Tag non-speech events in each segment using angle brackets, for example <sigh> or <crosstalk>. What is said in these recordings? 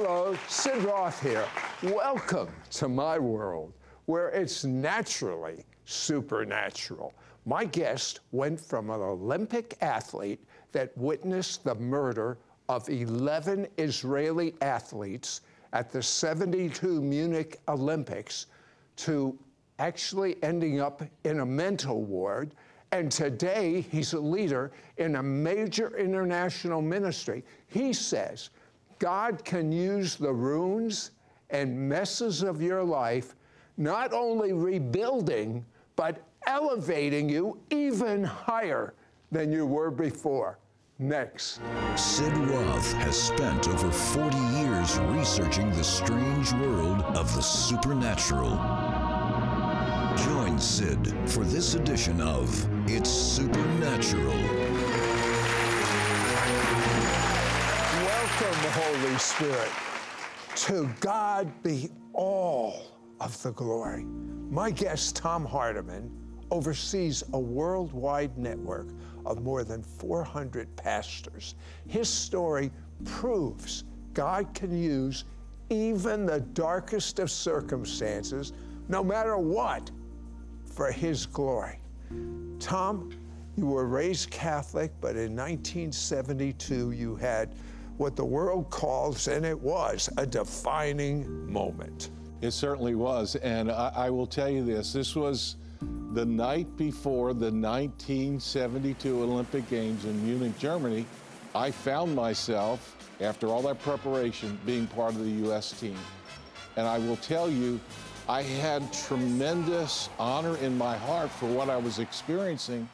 Hello, Sid Roth here. Welcome to my world where it's naturally supernatural. My guest went from an Olympic athlete that witnessed the murder of 11 Israeli athletes at the 72 Munich Olympics to actually ending up in a mental ward. And today he's a leader in a major international ministry. He says God can use the ruins and messes of your life, not only rebuilding, but elevating you even higher than you were before. Next. Sid Roth has spent over 40 years researching the strange world of the supernatural. Join Sid for this edition of It's Supernatural. Welcome, the Holy Spirit. To God be all of the glory. My guest, Tom Hardiman, oversees a worldwide network of more than 400 pastors. His story proves God can use even the darkest of circumstances, no matter what, for His glory. Tom, you were raised Catholic, but in 1972 you had what the world calls, and it was, a defining moment. It certainly was. And I, I will tell you this this was the night before the 1972 Olympic Games in Munich, Germany, I found myself, after all that preparation, being part of the U.S. team. And I will tell you, I had tremendous honor in my heart for what I was experiencing,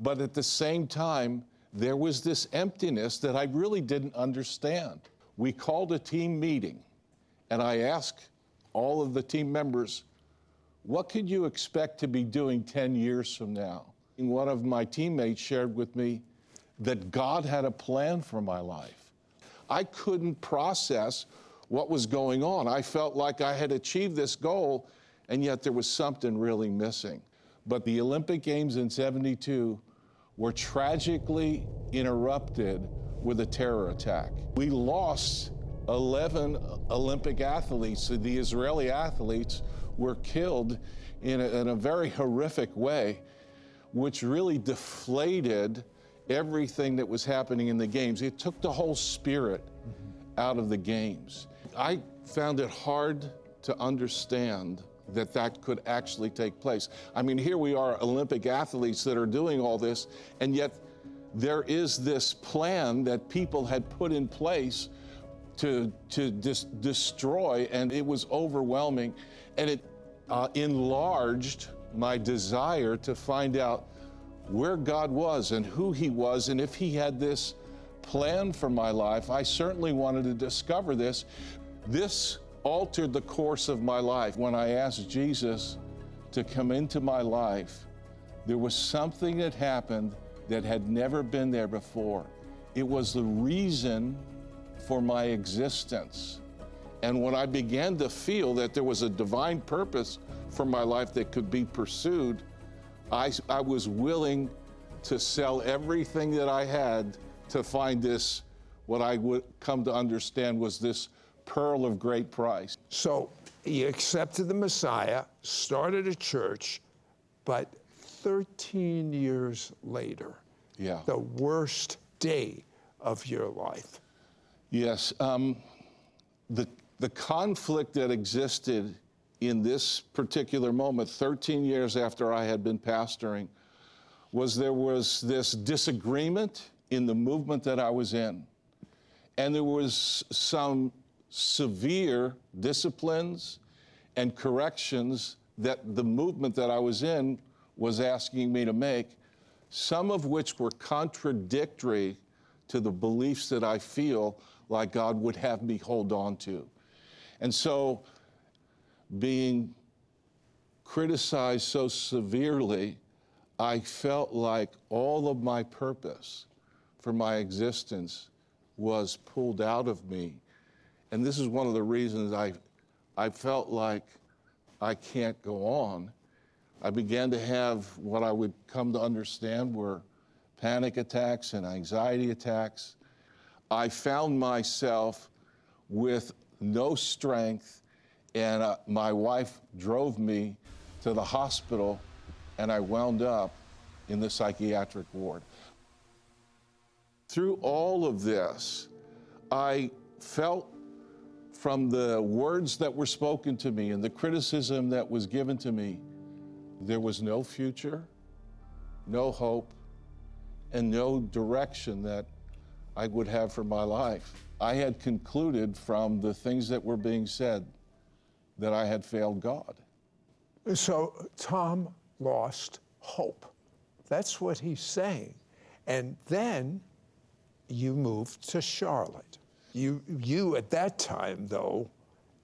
but at the same time, there was this emptiness that I really didn't understand. We called a team meeting, and I asked all of the team members, what could you expect to be doing 10 years from now? And one of my teammates shared with me that God had a plan for my life. I couldn't process what was going on. I felt like I had achieved this goal, and yet there was something really missing. But the Olympic Games in 72 were tragically interrupted with a terror attack. We lost 11 Olympic athletes, the Israeli athletes, were killed in a, in a very horrific way, which really deflated everything that was happening in the games. It took the whole spirit mm-hmm. out of the games. I found it hard to understand that that could actually take place. I mean, here we are, Olympic athletes that are doing all this, and yet there is this plan that people had put in place to, to dis- destroy, and it was overwhelming. And it uh, enlarged my desire to find out where God was and who He was, and if He had this plan for my life. I certainly wanted to discover this. This altered the course of my life. When I asked Jesus to come into my life, there was something that happened that had never been there before. It was the reason for my existence. And when I began to feel that there was a divine purpose for my life that could be pursued, I, I was willing to sell everything that I had to find this, what I would come to understand was this pearl of great price. So you accepted the Messiah, started a church, but 13 years later, yeah. the worst day of your life. Yes. Um, the, the conflict that existed in this particular moment, 13 years after I had been pastoring, was there was this disagreement in the movement that I was in. And there was some severe disciplines and corrections that the movement that I was in was asking me to make, some of which were contradictory to the beliefs that I feel like God would have me hold on to. And so, being criticized so severely, I felt like all of my purpose for my existence was pulled out of me. And this is one of the reasons I, I felt like I can't go on. I began to have what I would come to understand were panic attacks and anxiety attacks. I found myself with no strength, and uh, my wife drove me to the hospital, and I wound up in the psychiatric ward. Through all of this, I felt from the words that were spoken to me and the criticism that was given to me, there was no future, no hope, and no direction that I would have for my life. I had concluded from the things that were being said that I had failed God. So Tom lost hope. That's what he's saying. And then you moved to Charlotte. You, you at that time, though,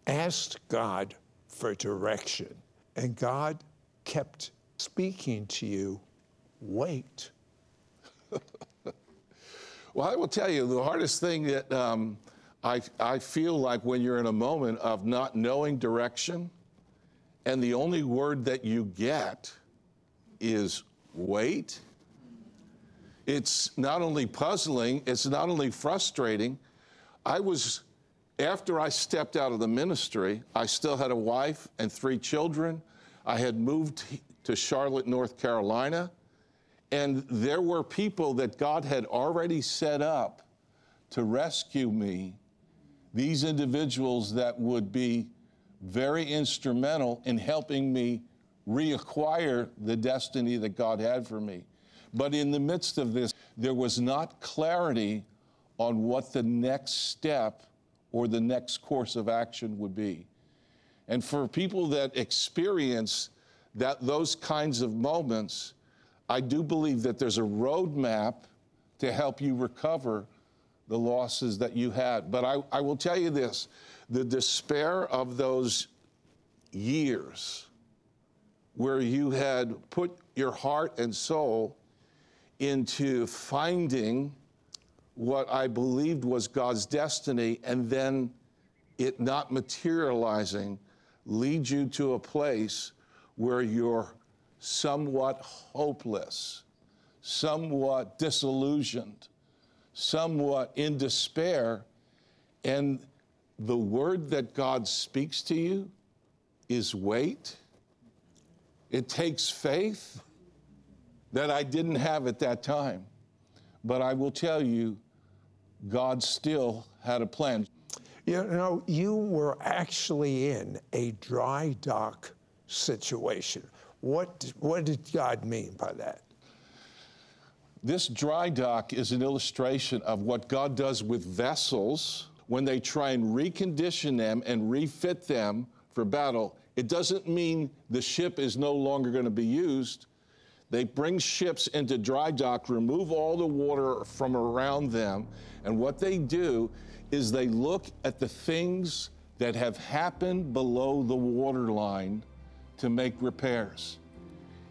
asked God for direction, and God kept speaking to you wait. <laughs> well, I will tell you the hardest thing that um, I, I feel like when you're in a moment of not knowing direction, and the only word that you get is wait. It's not only puzzling, it's not only frustrating, I was, after I stepped out of the ministry, I still had a wife and three children. I had moved to Charlotte, North Carolina, and there were people that God had already set up to rescue me, these individuals that would be very instrumental in helping me reacquire the destiny that God had for me. But in the midst of this, there was not clarity on what the next step or the next course of action would be. And for people that experience that those kinds of moments, I do believe that there's a roadmap to help you recover the losses that you had. But I, I will tell you this the despair of those years where you had put your heart and soul into finding what I believed was God's destiny and then it not materializing leads you to a place where you're somewhat hopeless, somewhat disillusioned, somewhat in despair. And the word that God speaks to you is wait. It takes faith that I didn't have at that time. But I will tell you, God still had a plan. You know, you were actually in a dry dock situation. What, what did God mean by that? This dry dock is an illustration of what God does with vessels when they try and recondition them and refit them for battle. It doesn't mean the ship is no longer going to be used. They bring ships into dry dock, remove all the water from around them, and what they do is they look at the things that have happened below the waterline to make repairs.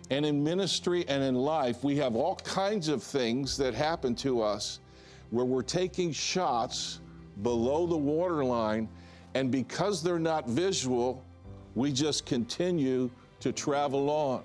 And in ministry and in life, we have all kinds of things that happen to us where we're taking shots below the waterline, and because they're not visual, we just continue to travel on.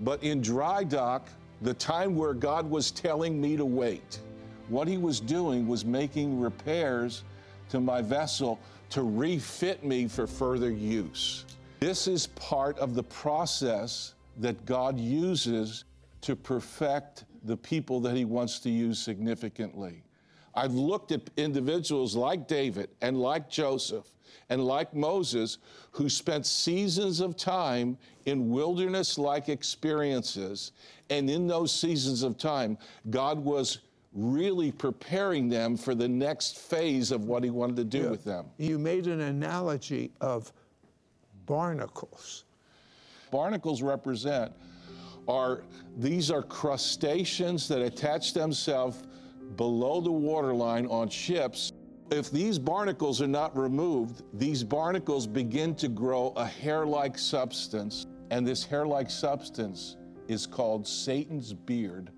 But in dry dock, the time where God was telling me to wait, what he was doing was making repairs to my vessel to refit me for further use. This is part of the process that God uses to perfect the people that he wants to use significantly. I've looked at individuals like David and like Joseph and like Moses, who spent seasons of time in wilderness like experiences. And in those seasons of time, God was really preparing them for the next phase of what He wanted to do yeah. with them. You made an analogy of barnacles. Barnacles represent are these are crustaceans that attach themselves below the waterline on ships if these barnacles are not removed, these barnacles begin to grow a hair like substance, and this hair like substance is called Satan's beard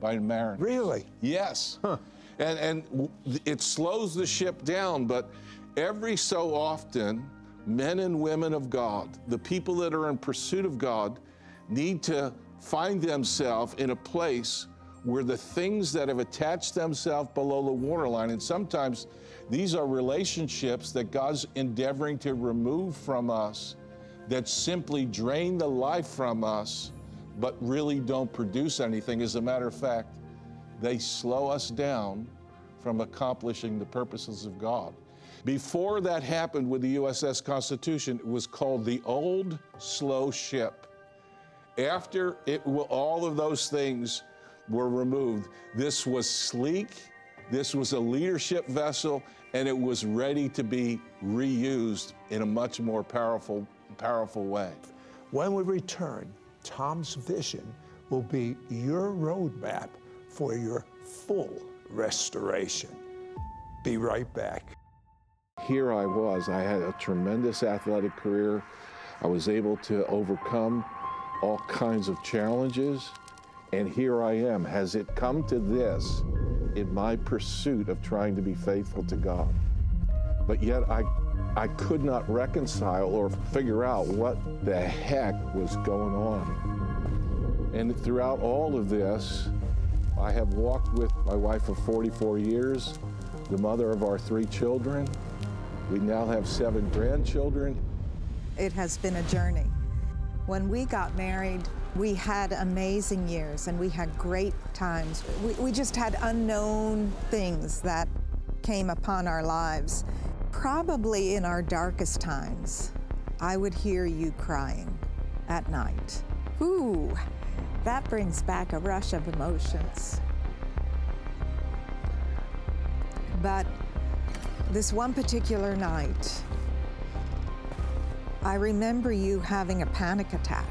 by mariners. Really? Yes. Huh. And, and it slows the ship down, but every so often, men and women of God, the people that are in pursuit of God, need to find themselves in a place were the things that have attached themselves below the waterline. And sometimes these are relationships that God's endeavoring to remove from us that simply drain the life from us, but really don't produce anything. As a matter of fact, they slow us down from accomplishing the purposes of God. Before that happened with the USS Constitution, it was called the Old Slow Ship. After it, all of those things were removed, this was sleek, this was a leadership vessel, and it was ready to be reused in a much more powerful, powerful way. When we return, Tom's vision will be your roadmap for your full restoration. Be right back. Here I was. I had a tremendous athletic career. I was able to overcome all kinds of challenges. And here I am. Has it come to this in my pursuit of trying to be faithful to God? But yet I, I could not reconcile or figure out what the heck was going on. And throughout all of this, I have walked with my wife for 44 years, the mother of our three children. We now have seven grandchildren. It has been a journey. When we got married, we had amazing years and we had great times. We, we just had unknown things that came upon our lives. Probably in our darkest times, I would hear you crying at night. Ooh, that brings back a rush of emotions. But this one particular night, I remember you having a panic attack.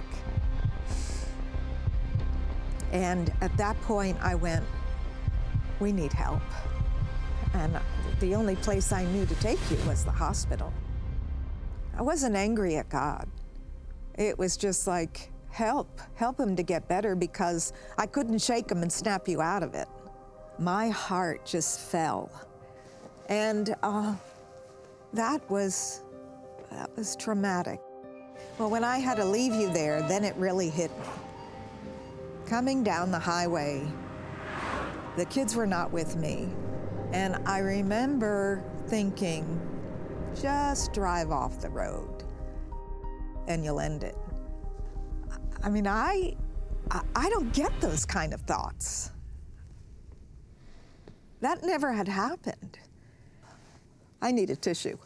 And at that point, I went, We need help. And the only place I knew to take you was the hospital. I wasn't angry at God. It was just like, help, help him to get better because I couldn't shake him and snap you out of it. My heart just fell. And uh, that was, that was traumatic. Well, when I had to leave you there, then it really hit me. Coming down the highway, the kids were not with me. And I remember thinking, just drive off the road and you'll end it. I mean, I, I don't get those kind of thoughts. That never had happened. I need a tissue.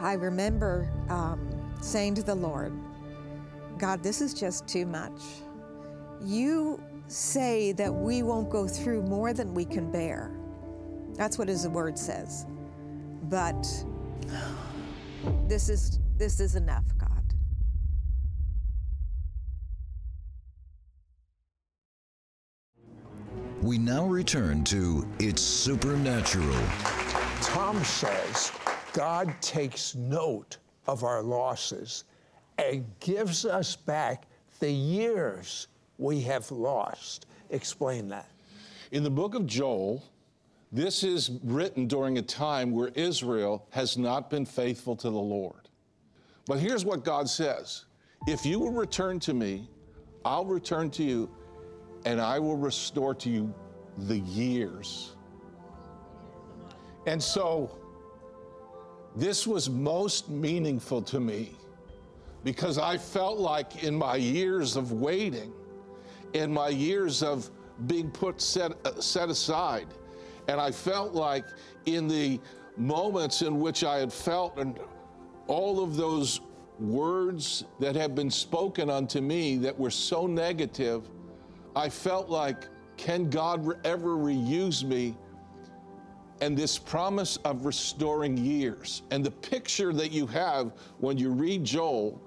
I remember um, saying to the Lord, God, this is just too much. You say that we won't go through more than we can bear. That's what His Word says. But this is this is enough, God. We now return to It's Supernatural. Tom says God takes note of our losses and gives us back the years we have lost. Explain that. In the book of Joel, this is written during a time where Israel has not been faithful to the Lord. But here's what God says If you will return to me, I'll return to you, and I will restore to you the years. And so, this was most meaningful to me because I felt like in my years of waiting, in my years of being put set, uh, set aside, and I felt like in the moments in which I had felt and all of those words that have been spoken unto me that were so negative, I felt like, can God ever reuse me? And this promise of restoring years. And the picture that you have when you read Joel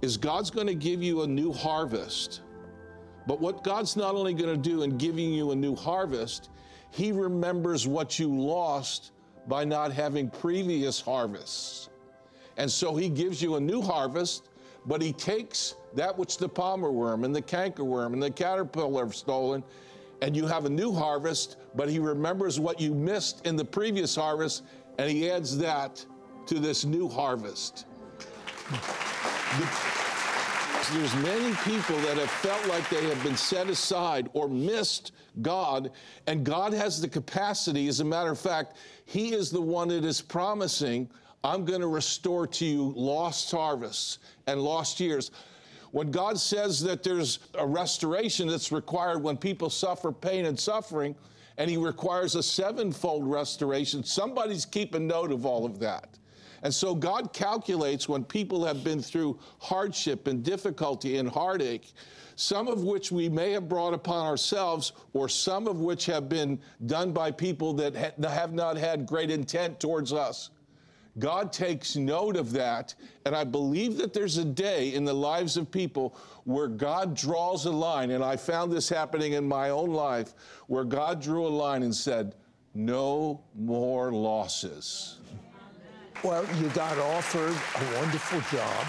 is God's going to give you a new harvest. But what God's not only going to do in giving you a new harvest, he remembers what you lost by not having previous harvests. And so he gives you a new harvest, but he takes that which the palmer worm and the cankerworm and the caterpillar have stolen, and you have a new harvest, but he remembers what you missed in the previous harvest, and he adds that to this new harvest. There's many people that have felt like they have been set aside or missed God, and God has the capacity. As a matter of fact, He is the one that is promising, I'm going to restore to you lost harvests and lost years. When God says that there's a restoration that's required when people suffer pain and suffering, and He requires a sevenfold restoration, somebody's keeping note of all of that. And so God calculates when people have been through hardship and difficulty and heartache, some of which we may have brought upon ourselves, or some of which have been done by people that have not had great intent towards us. God takes note of that, and I believe that there's a day in the lives of people where God draws a line, and I found this happening in my own life, where God drew a line and said, No more losses. Well, you got offered a wonderful job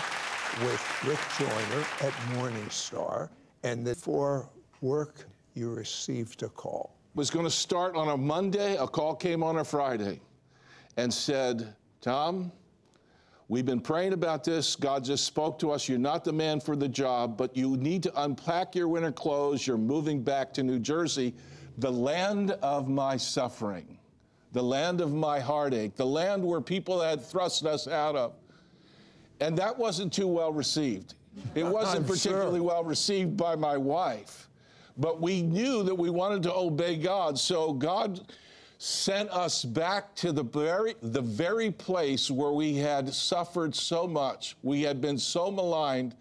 with Rick Joyner at Morning Star, and then for work, you received a call. Was going to start on a Monday. A call came on a Friday and said, Tom, we've been praying about this. God just spoke to us. You're not the man for the job, but you need to unpack your winter clothes. You're moving back to New Jersey, the land of my suffering the land of my heartache, the land where people had thrust us out of. And that wasn't too well received. It <laughs> wasn't particularly sure. well received by my wife. But we knew that we wanted to obey God. So God sent us back to the very, the very place where we had suffered so much. We had been so maligned.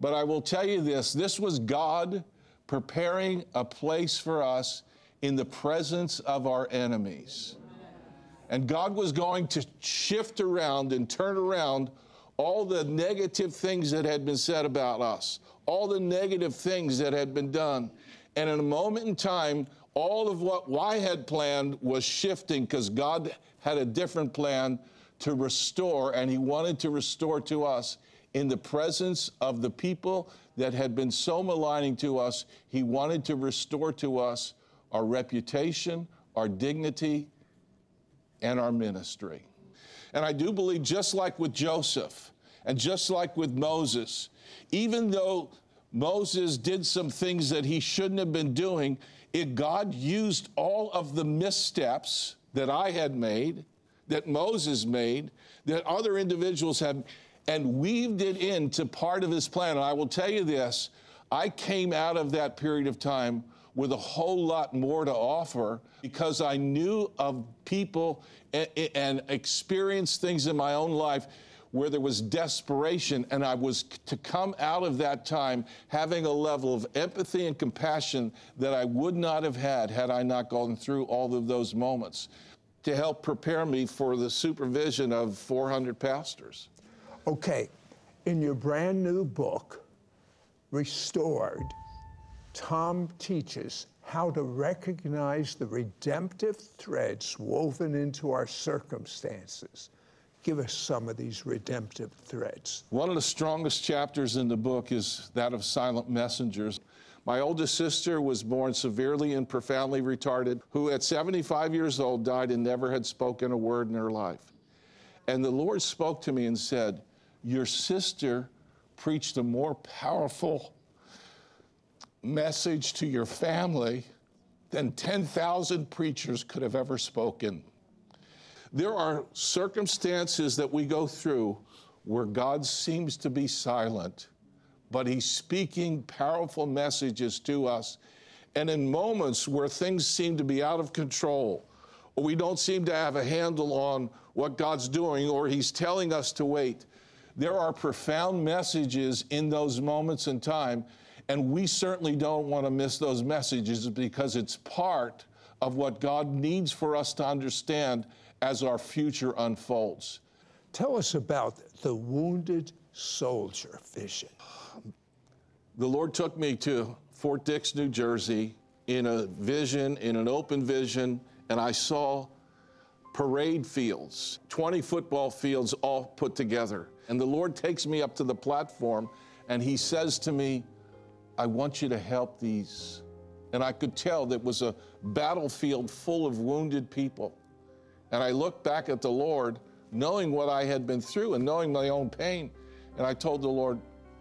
But I will tell you this this was God preparing a place for us in the presence of our enemies. And God was going to shift around and turn around all the negative things that had been said about us, all the negative things that had been done. And in a moment in time, all of what I had planned was shifting because God had a different plan to restore, and He wanted to restore to us in the presence of the people that had been so maligning to us. He wanted to restore to us our reputation, our dignity, and our ministry. And I do believe, just like with Joseph and just like with Moses, even though Moses did some things that he shouldn't have been doing, it, God used all of the missteps that I had made, that Moses made, that other individuals have, and weaved it into part of his plan. And I will tell you this I came out of that period of time with a whole lot more to offer because I knew of people and, and experienced things in my own life where there was desperation, and I was to come out of that time having a level of empathy and compassion that I would not have had had I not gone through all of those moments to help prepare me for the supervision of 400 pastors. Okay, in your brand new book, Restored, Tom teaches how to recognize the redemptive threads woven into our circumstances. Give us some of these redemptive threads. One of the strongest chapters in the book is that of silent messengers. My oldest sister was born severely and profoundly retarded, who at 75 years old died and never had spoken a word in her life. And the Lord spoke to me and said, Your sister preached a more powerful message to your family than 10,000 preachers could have ever spoken. There are circumstances that we go through where God seems to be silent, but He's speaking powerful messages to us. And in moments where things seem to be out of control, or we don't seem to have a handle on what God's doing, or He's telling us to wait, there are profound messages in those moments in time and we certainly don't want to miss those messages because it's part of what God needs for us to understand as our future unfolds. Tell us about the wounded soldier vision. The Lord took me to Fort Dix, New Jersey, in a vision, in an open vision, and I saw parade fields, 20 football fields all put together. And the Lord takes me up to the platform and He says to me, I want you to help these. And I could tell that was a battlefield full of wounded people. And I looked back at the Lord, knowing what I had been through and knowing my own pain. And I told the Lord,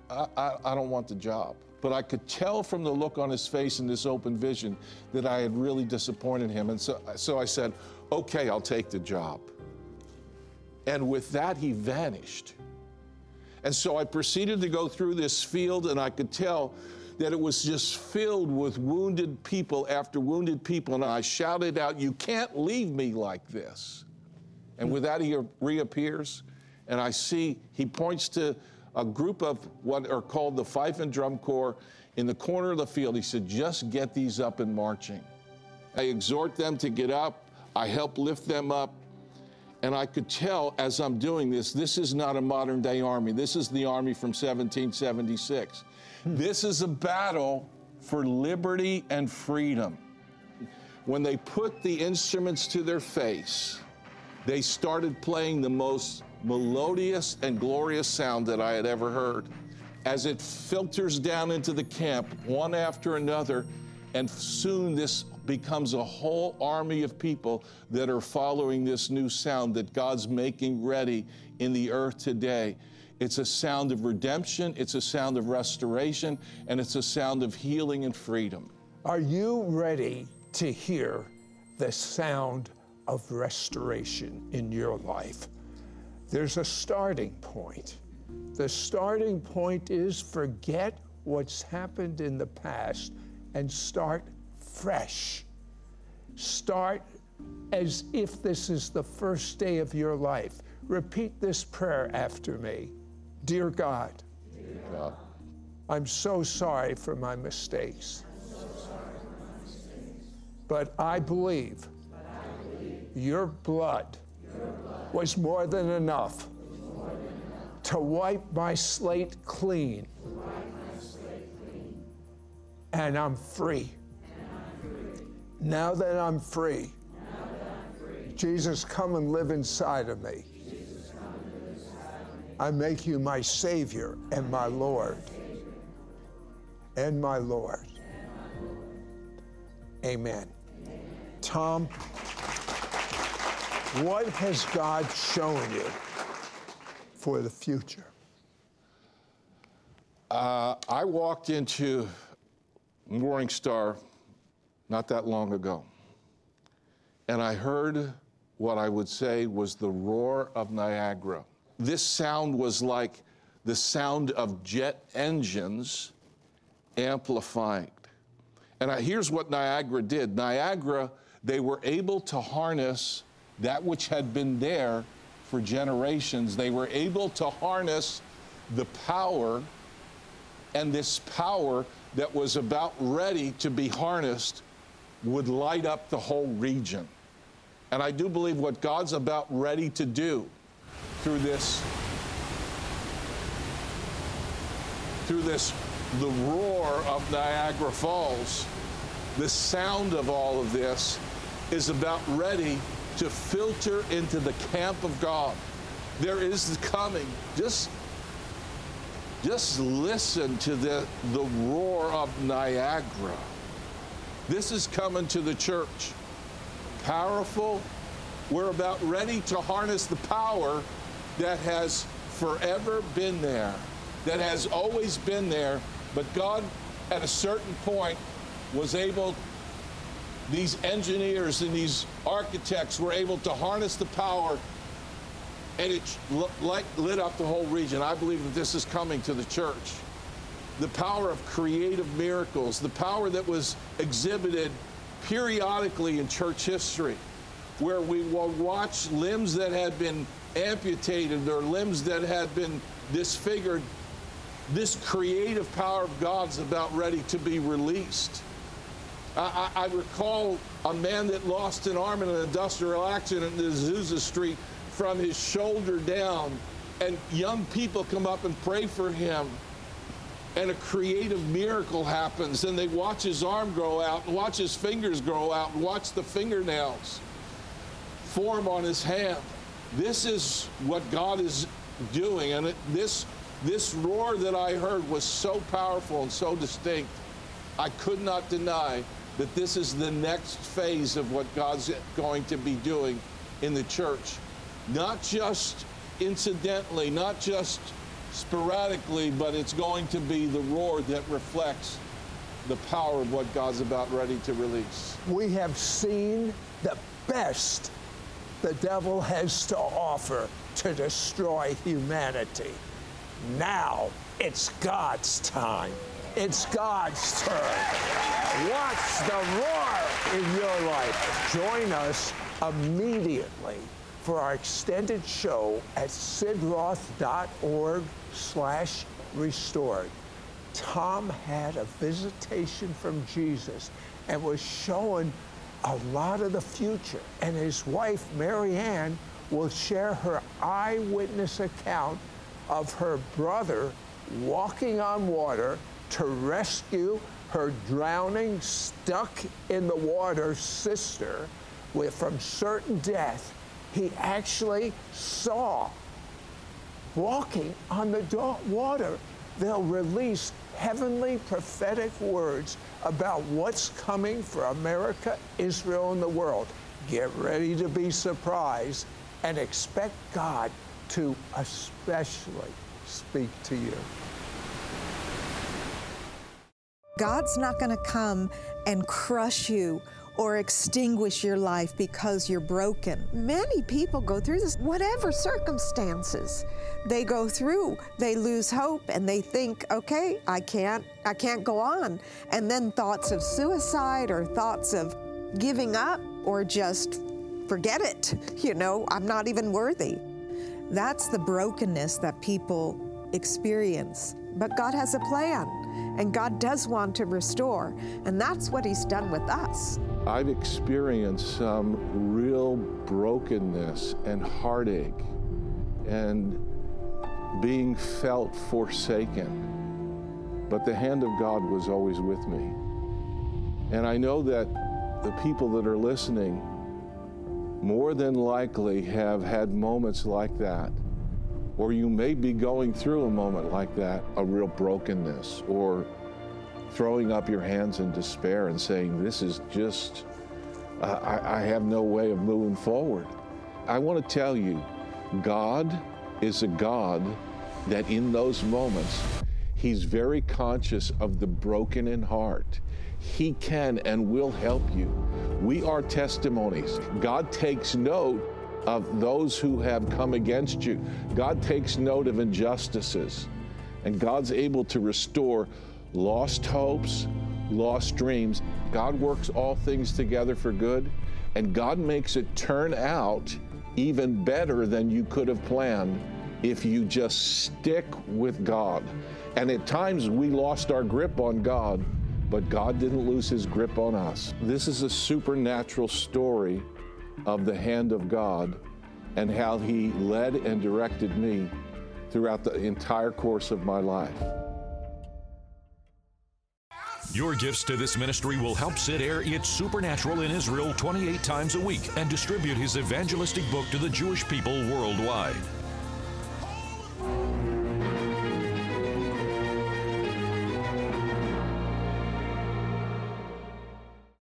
I, I, I don't want the job. But I could tell from the look on his face in this open vision that I had really disappointed him. And so, so I said, okay, I'll take the job. And with that, he vanished. And so I proceeded to go through this field, and I could tell that it was just filled with wounded people after wounded people. And I shouted out, You can't leave me like this. And with that, he reappears, and I see he points to a group of what are called the fife and drum corps in the corner of the field. He said, Just get these up and marching. I exhort them to get up, I help lift them up. And I could tell as I'm doing this, this is not a modern day army. This is the army from 1776. Hmm. This is a battle for liberty and freedom. When they put the instruments to their face, they started playing the most melodious and glorious sound that I had ever heard. As it filters down into the camp, one after another, and soon this becomes a whole army of people that are following this new sound that God's making ready in the earth today. It's a sound of redemption, it's a sound of restoration, and it's a sound of healing and freedom. Are you ready to hear the sound of restoration in your life? There's a starting point. The starting point is forget what's happened in the past and start fresh. Start as if this is the first day of your life. Repeat this prayer after me Dear God, Dear God I'm so sorry for my mistakes. But I believe, but I believe your, blood your blood was more enough, more than enough to wipe my slate clean. And I'm free. Now that I'm free, Jesus, come and live inside of me. I make you my Savior and my Lord. And my Lord. Amen. Tom, what has God shown you for the future? Uh, I walked into Morning Star not that long ago. And I heard what I would say was the roar of Niagara. This sound was like the sound of jet engines amplified. And I, here's what Niagara did Niagara, they were able to harness that which had been there for generations. They were able to harness the power, and this power that was about ready to be harnessed would light up the whole region. And I do believe what God's about ready to do through this through this the roar of Niagara Falls, the sound of all of this is about ready to filter into the camp of God. There is the coming. Just just listen to the, the roar of Niagara. This is coming to the church. Powerful. We're about ready to harness the power that has forever been there, that has always been there, but God, at a certain point, was able, these engineers and these architects were able to harness the power and it lit up the whole region. I believe that this is coming to the church the power of creative miracles, the power that was exhibited periodically in church history, where we will watch limbs that had been amputated or limbs that had been disfigured. This creative power of God's about ready to be released. I, I, I recall a man that lost an arm in an industrial accident in Azusa Street from his shoulder down, and young people come up and pray for him and a creative miracle happens and they watch his arm grow out and watch his fingers grow out and watch the fingernails form on his hand. This is what god is doing and it, this this roar that i heard was so powerful and so distinct i could not deny that this is the next phase of what god's going to be doing in the church not just incidentally not just sporadically, but it's going to be the roar that reflects the power of what God's about ready to release. We have seen the best the devil has to offer to destroy humanity. Now it's God's time. It's God's turn. Watch the roar in your life. Join us immediately for our extended show at sidroth.org slash restored. Tom had a visitation from Jesus and was showing a lot of the future. And his wife, Marianne, will share her eyewitness account of her brother walking on water to rescue her drowning, stuck in the water sister with, from certain death. He actually saw walking on the water. They'll release heavenly prophetic words about what's coming for America, Israel, and the world. Get ready to be surprised and expect God to especially speak to you. God's not going to come and crush you or extinguish your life because you're broken. Many people go through this, whatever circumstances they go through. They lose hope and they think, okay, I can't, I can't go on. And then thoughts of suicide or thoughts of giving up or just forget it. <laughs> You know, I'm not even worthy. That's the brokenness that people experience. But God has a plan, and God does want to restore, and that's what He's done with us. I've experienced some real brokenness and heartache and being felt forsaken. But the hand of God was always with me. And I know that the people that are listening more than likely have had moments like that. Or you may be going through a moment like that, a real brokenness, or throwing up your hands in despair and saying, This is just, uh, I, I have no way of moving forward. I want to tell you, God is a God that in those moments, He's very conscious of the broken in heart. He can and will help you. We are testimonies. God takes note of those who have come against you. God takes note of injustices. And God's able to restore lost hopes, lost dreams. God works all things together for good, and God makes it turn out even better than you could have planned if you just stick with God. And at times we lost our grip on God, but God didn't lose his grip on us. This is a supernatural story of the hand of God and how he led and directed me throughout the entire course of my life. Your gifts to this ministry will help Sid air It's Supernatural in Israel 28 times a week and distribute his evangelistic book to the Jewish people worldwide.